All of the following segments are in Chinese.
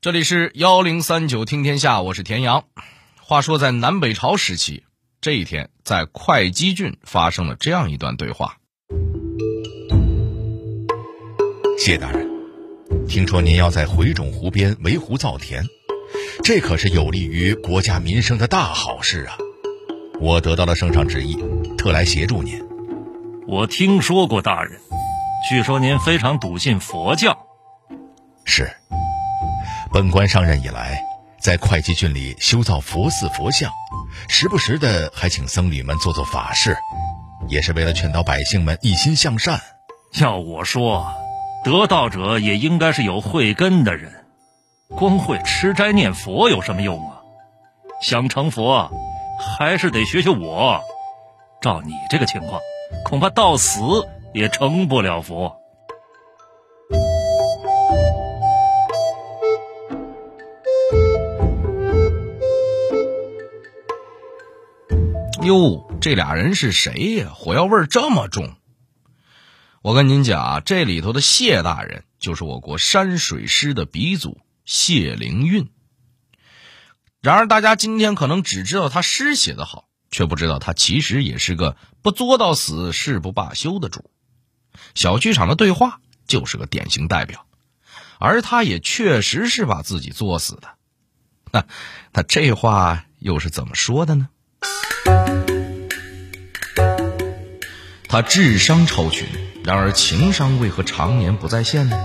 这里是幺零三九听天下，我是田阳。话说在南北朝时期，这一天在会稽郡发生了这样一段对话。谢大人，听说您要在回种湖边围湖造田，这可是有利于国家民生的大好事啊！我得到了圣上旨意，特来协助您。我听说过大人，据说您非常笃信佛教。是。本官上任以来，在会稽郡里修造佛寺佛像，时不时的还请僧侣们做做法事，也是为了劝导百姓们一心向善。要我说，得道者也应该是有慧根的人，光会吃斋念佛有什么用啊？想成佛，还是得学学我。照你这个情况，恐怕到死也成不了佛。哟，这俩人是谁呀？火药味这么重。我跟您讲啊，这里头的谢大人就是我国山水诗的鼻祖谢灵运。然而，大家今天可能只知道他诗写得好，却不知道他其实也是个不作到死誓不罢休的主。小剧场的对话就是个典型代表，而他也确实是把自己作死的。那那这话又是怎么说的呢？他智商超群，然而情商为何常年不在线呢？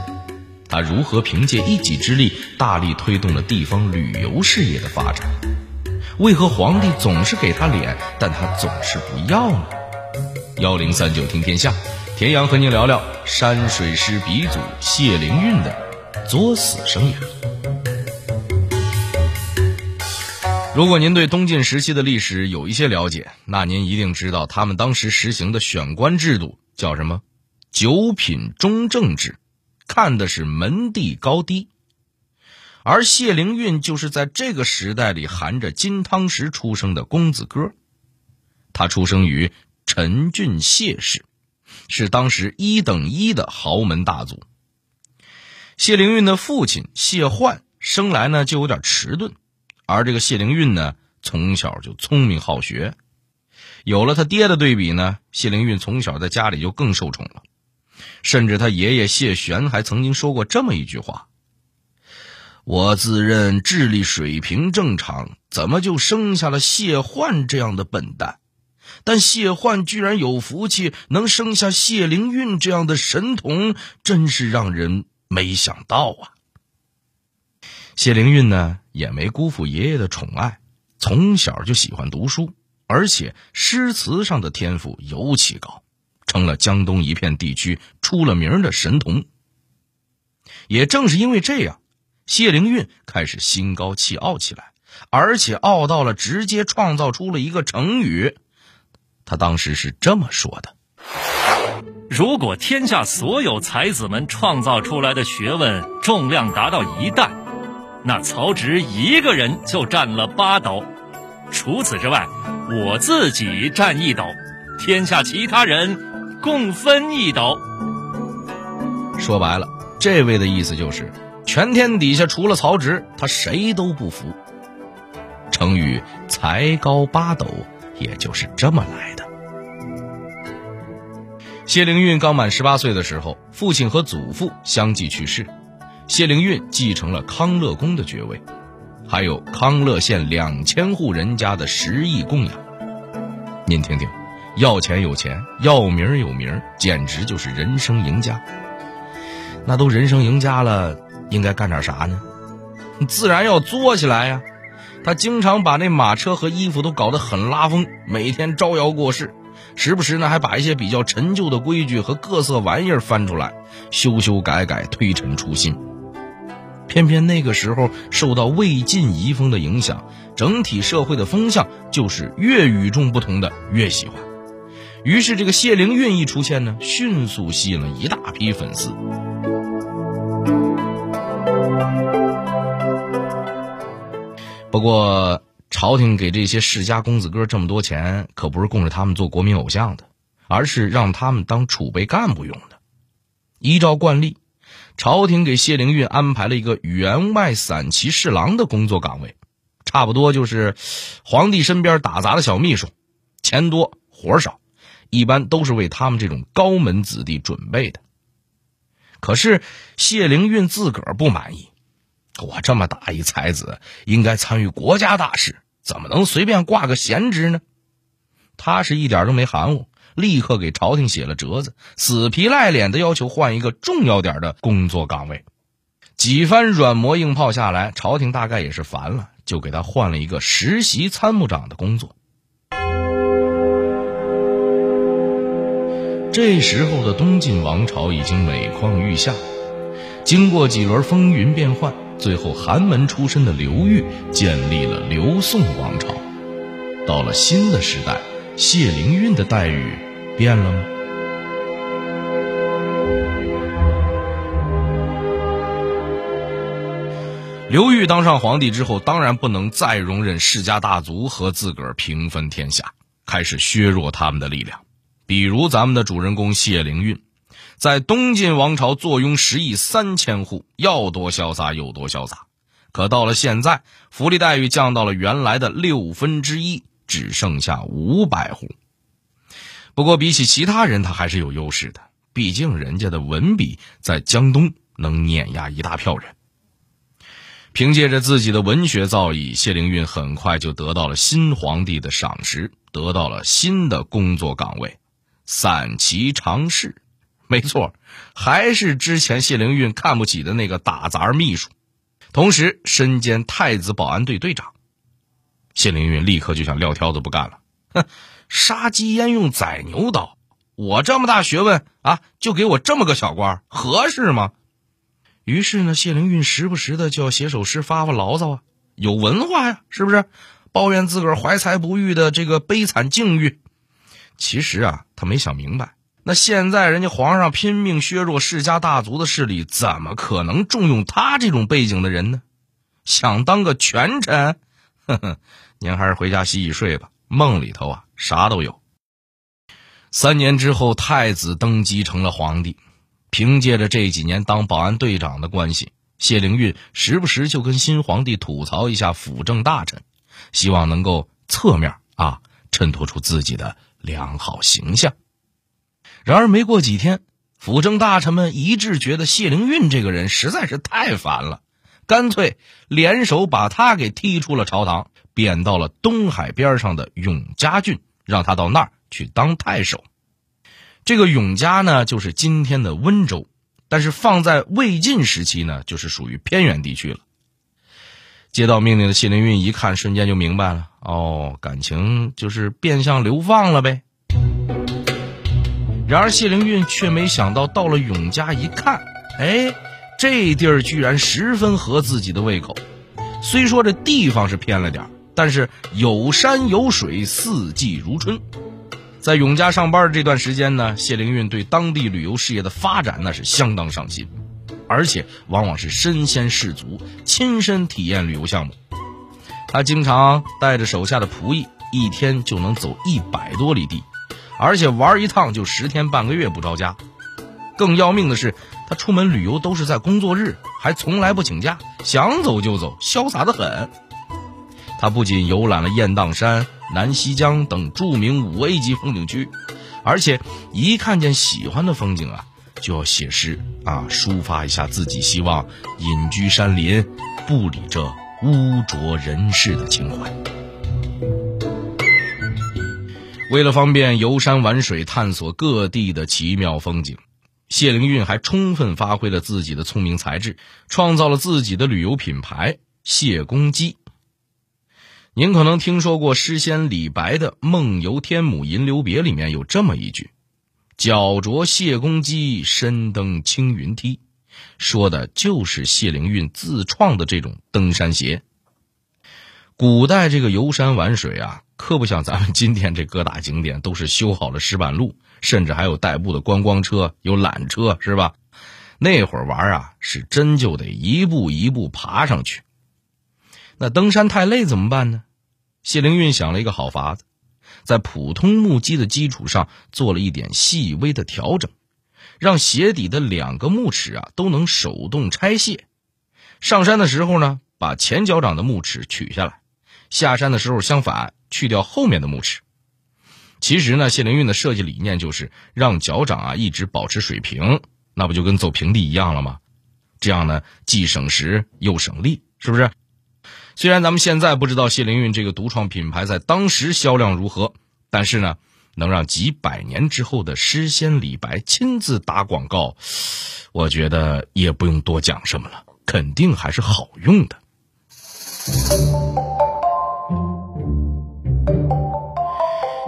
他如何凭借一己之力大力推动了地方旅游事业的发展？为何皇帝总是给他脸，但他总是不要呢？幺零三九听天下，田阳和您聊聊山水诗鼻祖谢灵运的作死生涯。如果您对东晋时期的历史有一些了解，那您一定知道他们当时实行的选官制度叫什么？九品中正制，看的是门第高低。而谢灵运就是在这个时代里含着金汤匙出生的公子哥。他出生于陈郡谢氏，是当时一等一的豪门大族。谢灵运的父亲谢焕生来呢就有点迟钝。而这个谢灵运呢，从小就聪明好学，有了他爹的对比呢，谢灵运从小在家里就更受宠了。甚至他爷爷谢玄还曾经说过这么一句话：“我自认智力水平正常，怎么就生下了谢焕这样的笨蛋？但谢焕居然有福气，能生下谢灵运这样的神童，真是让人没想到啊！”谢灵运呢，也没辜负爷爷的宠爱，从小就喜欢读书，而且诗词上的天赋尤其高，成了江东一片地区出了名的神童。也正是因为这样，谢灵运开始心高气傲起来，而且傲到了直接创造出了一个成语。他当时是这么说的：“如果天下所有才子们创造出来的学问重量达到一担。”那曹植一个人就占了八斗，除此之外，我自己占一斗，天下其他人共分一斗。说白了，这位的意思就是，全天底下除了曹植，他谁都不服。成语“才高八斗”也就是这么来的。谢灵运刚满十八岁的时候，父亲和祖父相继去世。谢灵运继承了康乐宫的爵位，还有康乐县两千户人家的十亿供养。您听听，要钱有钱，要名有名，简直就是人生赢家。那都人生赢家了，应该干点啥呢？自然要作起来呀！他经常把那马车和衣服都搞得很拉风，每天招摇过市，时不时呢还把一些比较陈旧的规矩和各色玩意儿翻出来，修修改改，推陈出新。偏偏那个时候受到魏晋遗风的影响，整体社会的风向就是越与众不同的越喜欢。于是这个谢灵运一出现呢，迅速吸引了一大批粉丝。不过，朝廷给这些世家公子哥这么多钱，可不是供着他们做国民偶像的，而是让他们当储备干部用的。依照惯例。朝廷给谢灵运安排了一个员外散骑侍郎的工作岗位，差不多就是皇帝身边打杂的小秘书，钱多活少，一般都是为他们这种高门子弟准备的。可是谢灵运自个儿不满意，我这么大一才子，应该参与国家大事，怎么能随便挂个闲职呢？他是一点都没含糊。立刻给朝廷写了折子，死皮赖脸的要求换一个重要点的工作岗位。几番软磨硬泡下来，朝廷大概也是烦了，就给他换了一个实习参谋长的工作。这时候的东晋王朝已经每况愈下，经过几轮风云变幻，最后寒门出身的刘裕建立了刘宋王朝。到了新的时代。谢灵运的待遇变了吗？刘裕当上皇帝之后，当然不能再容忍世家大族和自个儿平分天下，开始削弱他们的力量。比如咱们的主人公谢灵运，在东晋王朝坐拥十亿三千户，要多潇洒有多潇洒。可到了现在，福利待遇降到了原来的六分之一。只剩下五百户。不过比起其他人，他还是有优势的。毕竟人家的文笔在江东能碾压一大票人。凭借着自己的文学造诣，谢灵运很快就得到了新皇帝的赏识，得到了新的工作岗位——散骑常侍。没错，还是之前谢灵运看不起的那个打杂秘书，同时身兼太子保安队队长。谢灵运立刻就想撂挑子不干了，哼，杀鸡焉用宰牛刀？我这么大学问啊，就给我这么个小官，合适吗？于是呢，谢灵运时不时的就要写首诗发发牢骚啊，有文化呀，是不是？抱怨自个儿怀才不遇的这个悲惨境遇。其实啊，他没想明白，那现在人家皇上拼命削弱世家大族的势力，怎么可能重用他这种背景的人呢？想当个权臣？呵呵，您还是回家洗洗睡吧。梦里头啊，啥都有。三年之后，太子登基成了皇帝。凭借着这几年当保安队长的关系，谢灵运时不时就跟新皇帝吐槽一下辅政大臣，希望能够侧面啊衬托出自己的良好形象。然而没过几天，辅政大臣们一致觉得谢灵运这个人实在是太烦了。干脆联手把他给踢出了朝堂，贬到了东海边上的永嘉郡，让他到那儿去当太守。这个永嘉呢，就是今天的温州，但是放在魏晋时期呢，就是属于偏远地区了。接到命令的谢灵运一看，瞬间就明白了，哦，感情就是变相流放了呗。然而谢灵运却没想到，到了永嘉一看，哎。这地儿居然十分合自己的胃口，虽说这地方是偏了点但是有山有水，四季如春。在永嘉上班这段时间呢，谢灵运对当地旅游事业的发展那是相当上心，而且往往是身先士卒，亲身体验旅游项目。他经常带着手下的仆役，一天就能走一百多里地，而且玩一趟就十天半个月不着家。更要命的是。他出门旅游都是在工作日，还从来不请假，想走就走，潇洒的很。他不仅游览了雁荡山、南溪江等著名五 A 级风景区，而且一看见喜欢的风景啊，就要写诗啊，抒发一下自己希望隐居山林，不理这污浊人世的情怀。为了方便游山玩水，探索各地的奇妙风景。谢灵运还充分发挥了自己的聪明才智，创造了自己的旅游品牌“谢公鸡”。您可能听说过诗仙李白的《梦游天姥吟留别》里面有这么一句：“脚着谢公屐，身登青云梯”，说的就是谢灵运自创的这种登山鞋。古代这个游山玩水啊，可不像咱们今天这各大景点都是修好了石板路。甚至还有代步的观光车，有缆车，是吧？那会儿玩啊，是真就得一步一步爬上去。那登山太累怎么办呢？谢灵运想了一个好法子，在普通木屐的基础上做了一点细微的调整，让鞋底的两个木齿啊都能手动拆卸。上山的时候呢，把前脚掌的木齿取下来；下山的时候相反，去掉后面的木齿。其实呢，谢灵运的设计理念就是让脚掌啊一直保持水平，那不就跟走平地一样了吗？这样呢，既省时又省力，是不是？虽然咱们现在不知道谢灵运这个独创品牌在当时销量如何，但是呢，能让几百年之后的诗仙李白亲自打广告，我觉得也不用多讲什么了。肯定还是好用的。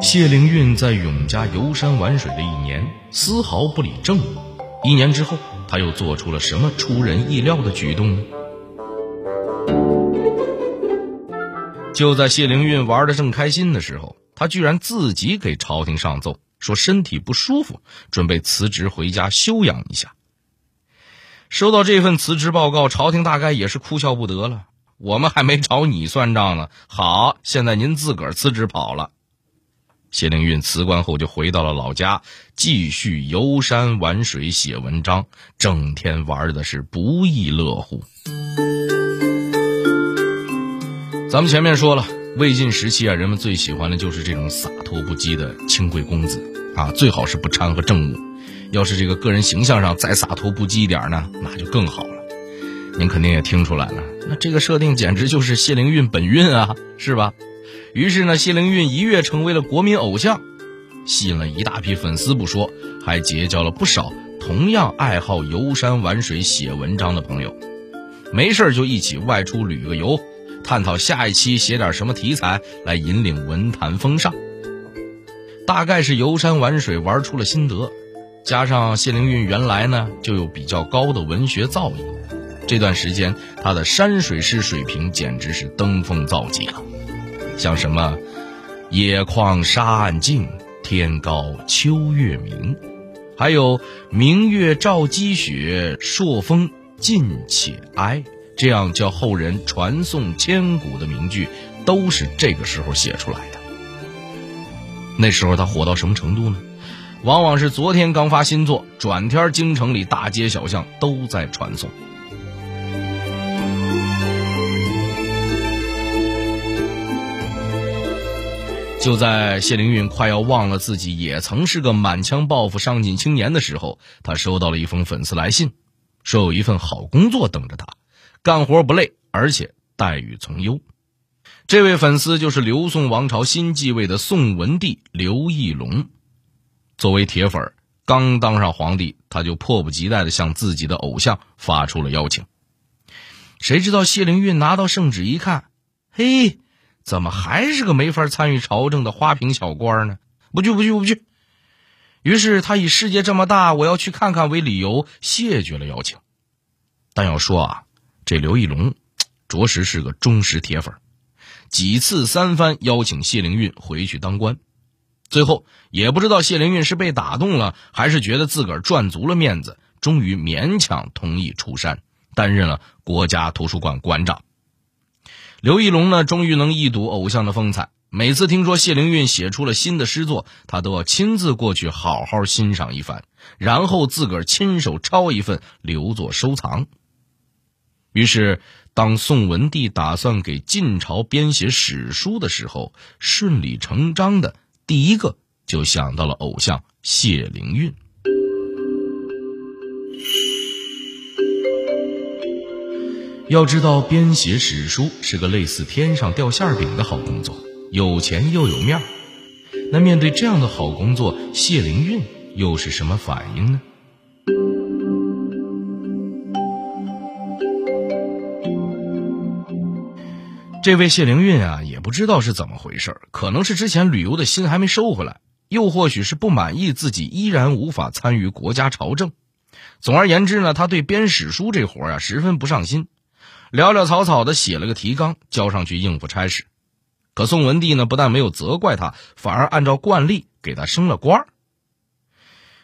谢灵运在永嘉游山玩水的一年，丝毫不理政务。一年之后，他又做出了什么出人意料的举动呢？就在谢灵运玩的正开心的时候，他居然自己给朝廷上奏，说身体不舒服，准备辞职回家休养一下。收到这份辞职报告，朝廷大概也是哭笑不得了。我们还没找你算账呢，好，现在您自个儿辞职跑了。谢灵运辞官后就回到了老家，继续游山玩水、写文章，整天玩的是不亦乐乎。咱们前面说了，魏晋时期啊，人们最喜欢的就是这种洒脱不羁的清贵公子啊，最好是不掺和政务。要是这个个人形象上再洒脱不羁一点呢，那就更好了。您肯定也听出来了，那这个设定简直就是谢灵运本运啊，是吧？于是呢，谢灵运一跃成为了国民偶像，吸引了一大批粉丝不说，还结交了不少同样爱好游山玩水、写文章的朋友。没事就一起外出旅个游，探讨下一期写点什么题材来引领文坛风尚。大概是游山玩水玩出了心得。加上谢灵运原来呢就有比较高的文学造诣，这段时间他的山水诗水平简直是登峰造极了。像什么“野旷沙岸静，天高秋月明”，还有“明月照积雪，朔风劲且哀”，这样叫后人传颂千古的名句，都是这个时候写出来的。那时候他火到什么程度呢？往往是昨天刚发新作，转天京城里大街小巷都在传颂。就在谢灵运快要忘了自己也曾是个满腔抱负、上进青年的时候，他收到了一封粉丝来信，说有一份好工作等着他，干活不累，而且待遇从优。这位粉丝就是刘宋王朝新继位的宋文帝刘义隆。作为铁粉，刚当上皇帝，他就迫不及待地向自己的偶像发出了邀请。谁知道谢灵运拿到圣旨一看，嘿，怎么还是个没法参与朝政的花瓶小官呢？不去，不去，不去。于是他以世界这么大，我要去看看为理由，谢绝了邀请。但要说啊，这刘义隆，着实是个忠实铁粉，几次三番邀请谢灵运回去当官。最后也不知道谢灵运是被打动了，还是觉得自个儿赚足了面子，终于勉强同意出山，担任了国家图书馆馆长。刘义隆呢，终于能一睹偶像的风采。每次听说谢灵运写出了新的诗作，他都要亲自过去好好欣赏一番，然后自个儿亲手抄一份留作收藏。于是，当宋文帝打算给晋朝编写史书的时候，顺理成章的。第一个就想到了偶像谢灵运。要知道，编写史书是个类似天上掉馅饼的好工作，有钱又有面儿。那面对这样的好工作，谢灵运又是什么反应呢？这位谢灵运啊，也不知道是怎么回事可能是之前旅游的心还没收回来，又或许是不满意自己依然无法参与国家朝政。总而言之呢，他对编史书这活啊十分不上心，潦潦草草的写了个提纲交上去应付差事。可宋文帝呢，不但没有责怪他，反而按照惯例给他升了官。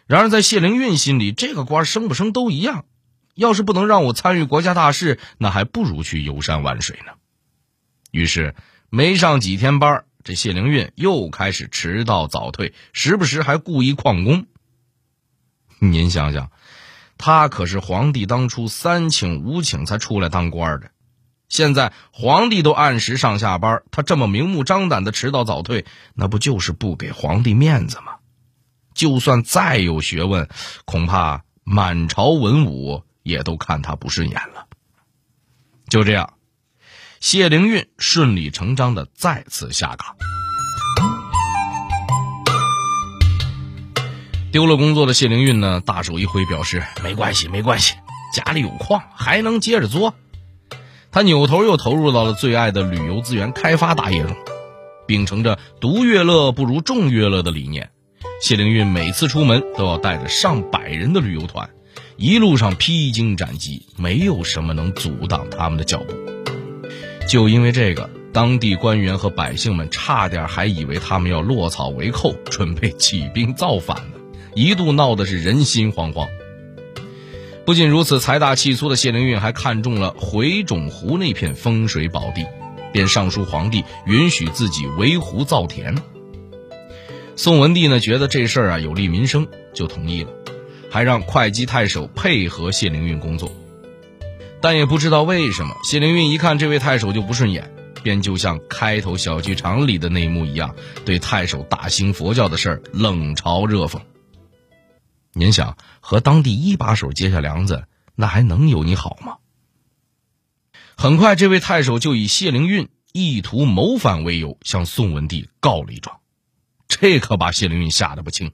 然而在谢灵运心里，这个官升不升都一样，要是不能让我参与国家大事，那还不如去游山玩水呢。于是，没上几天班，这谢灵运又开始迟到早退，时不时还故意旷工。您想想，他可是皇帝当初三请五请才出来当官的，现在皇帝都按时上下班，他这么明目张胆的迟到早退，那不就是不给皇帝面子吗？就算再有学问，恐怕满朝文武也都看他不顺眼了。就这样，谢灵运顺理成章的再次下岗。丢了工作的谢灵运呢，大手一挥，表示没关系，没关系，家里有矿，还能接着做。他扭头又投入到了最爱的旅游资源开发大业中，秉承着“独乐乐不如众乐乐”的理念，谢灵运每次出门都要带着上百人的旅游团，一路上披荆斩棘，没有什么能阻挡他们的脚步。就因为这个，当地官员和百姓们差点还以为他们要落草为寇，准备起兵造反呢。一度闹得是人心惶惶。不仅如此，财大气粗的谢灵运还看中了回种湖那片风水宝地，便上书皇帝允许自己围湖造田。宋文帝呢觉得这事儿啊有利民生，就同意了，还让会稽太守配合谢灵运工作。但也不知道为什么，谢灵运一看这位太守就不顺眼，便就像开头小剧场里的那一幕一样，对太守大兴佛教的事儿冷嘲热讽。您想和当地一把手结下梁子，那还能有你好吗？很快，这位太守就以谢灵运意图谋反为由，向宋文帝告了一状。这可把谢灵运吓得不轻，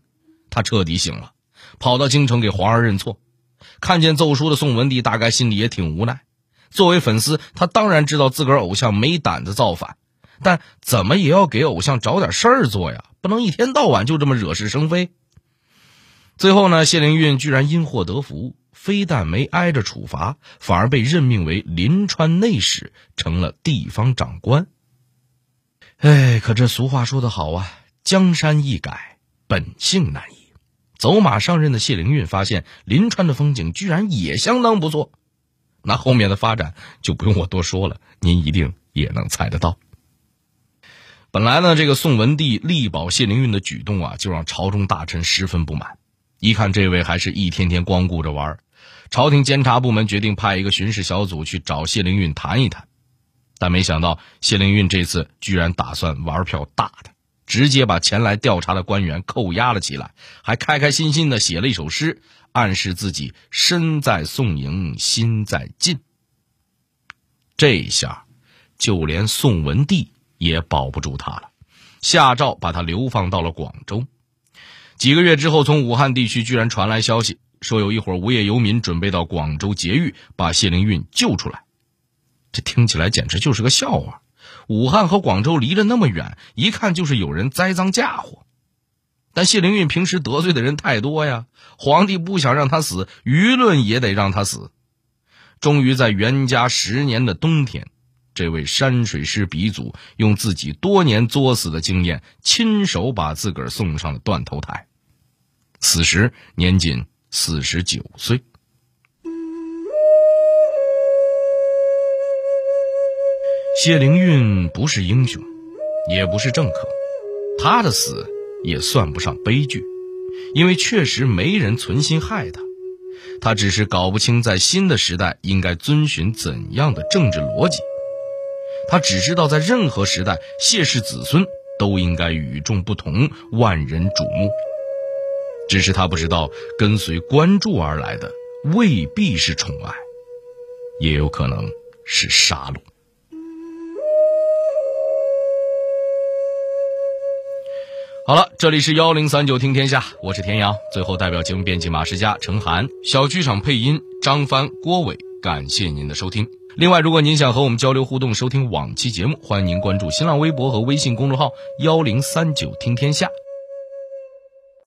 他彻底醒了，跑到京城给皇上认错。看见奏书的宋文帝，大概心里也挺无奈。作为粉丝，他当然知道自个儿偶像没胆子造反，但怎么也要给偶像找点事儿做呀，不能一天到晚就这么惹是生非。最后呢，谢灵运居然因祸得福，非但没挨着处罚，反而被任命为临川内史，成了地方长官。哎，可这俗话说得好啊，江山易改，本性难移。走马上任的谢灵运发现临川的风景居然也相当不错，那后面的发展就不用我多说了，您一定也能猜得到。本来呢，这个宋文帝力保谢灵运的举动啊，就让朝中大臣十分不满。一看这位还是一天天光顾着玩，朝廷监察部门决定派一个巡视小组去找谢灵运谈一谈，但没想到谢灵运这次居然打算玩票大的，直接把前来调查的官员扣押了起来，还开开心心的写了一首诗，暗示自己身在宋营心在晋。这下，就连宋文帝也保不住他了，下诏把他流放到了广州。几个月之后，从武汉地区居然传来消息，说有一伙无业游民准备到广州劫狱，把谢灵运救出来。这听起来简直就是个笑话。武汉和广州离得那么远，一看就是有人栽赃嫁祸。但谢灵运平时得罪的人太多呀，皇帝不想让他死，舆论也得让他死。终于在元嘉十年的冬天，这位山水师鼻祖用自己多年作死的经验，亲手把自个儿送上了断头台。此时年仅四十九岁。谢灵运不是英雄，也不是政客，他的死也算不上悲剧，因为确实没人存心害他，他只是搞不清在新的时代应该遵循怎样的政治逻辑。他只知道在任何时代，谢氏子孙都应该与众不同，万人瞩目。只是他不知道，跟随关注而来的未必是宠爱，也有可能是杀戮。好了，这里是幺零三九听天下，我是田阳。最后，代表节目编辑马世佳、陈涵，小剧场配音张帆、郭伟，感谢您的收听。另外，如果您想和我们交流互动、收听往期节目，欢迎您关注新浪微博和微信公众号幺零三九听天下。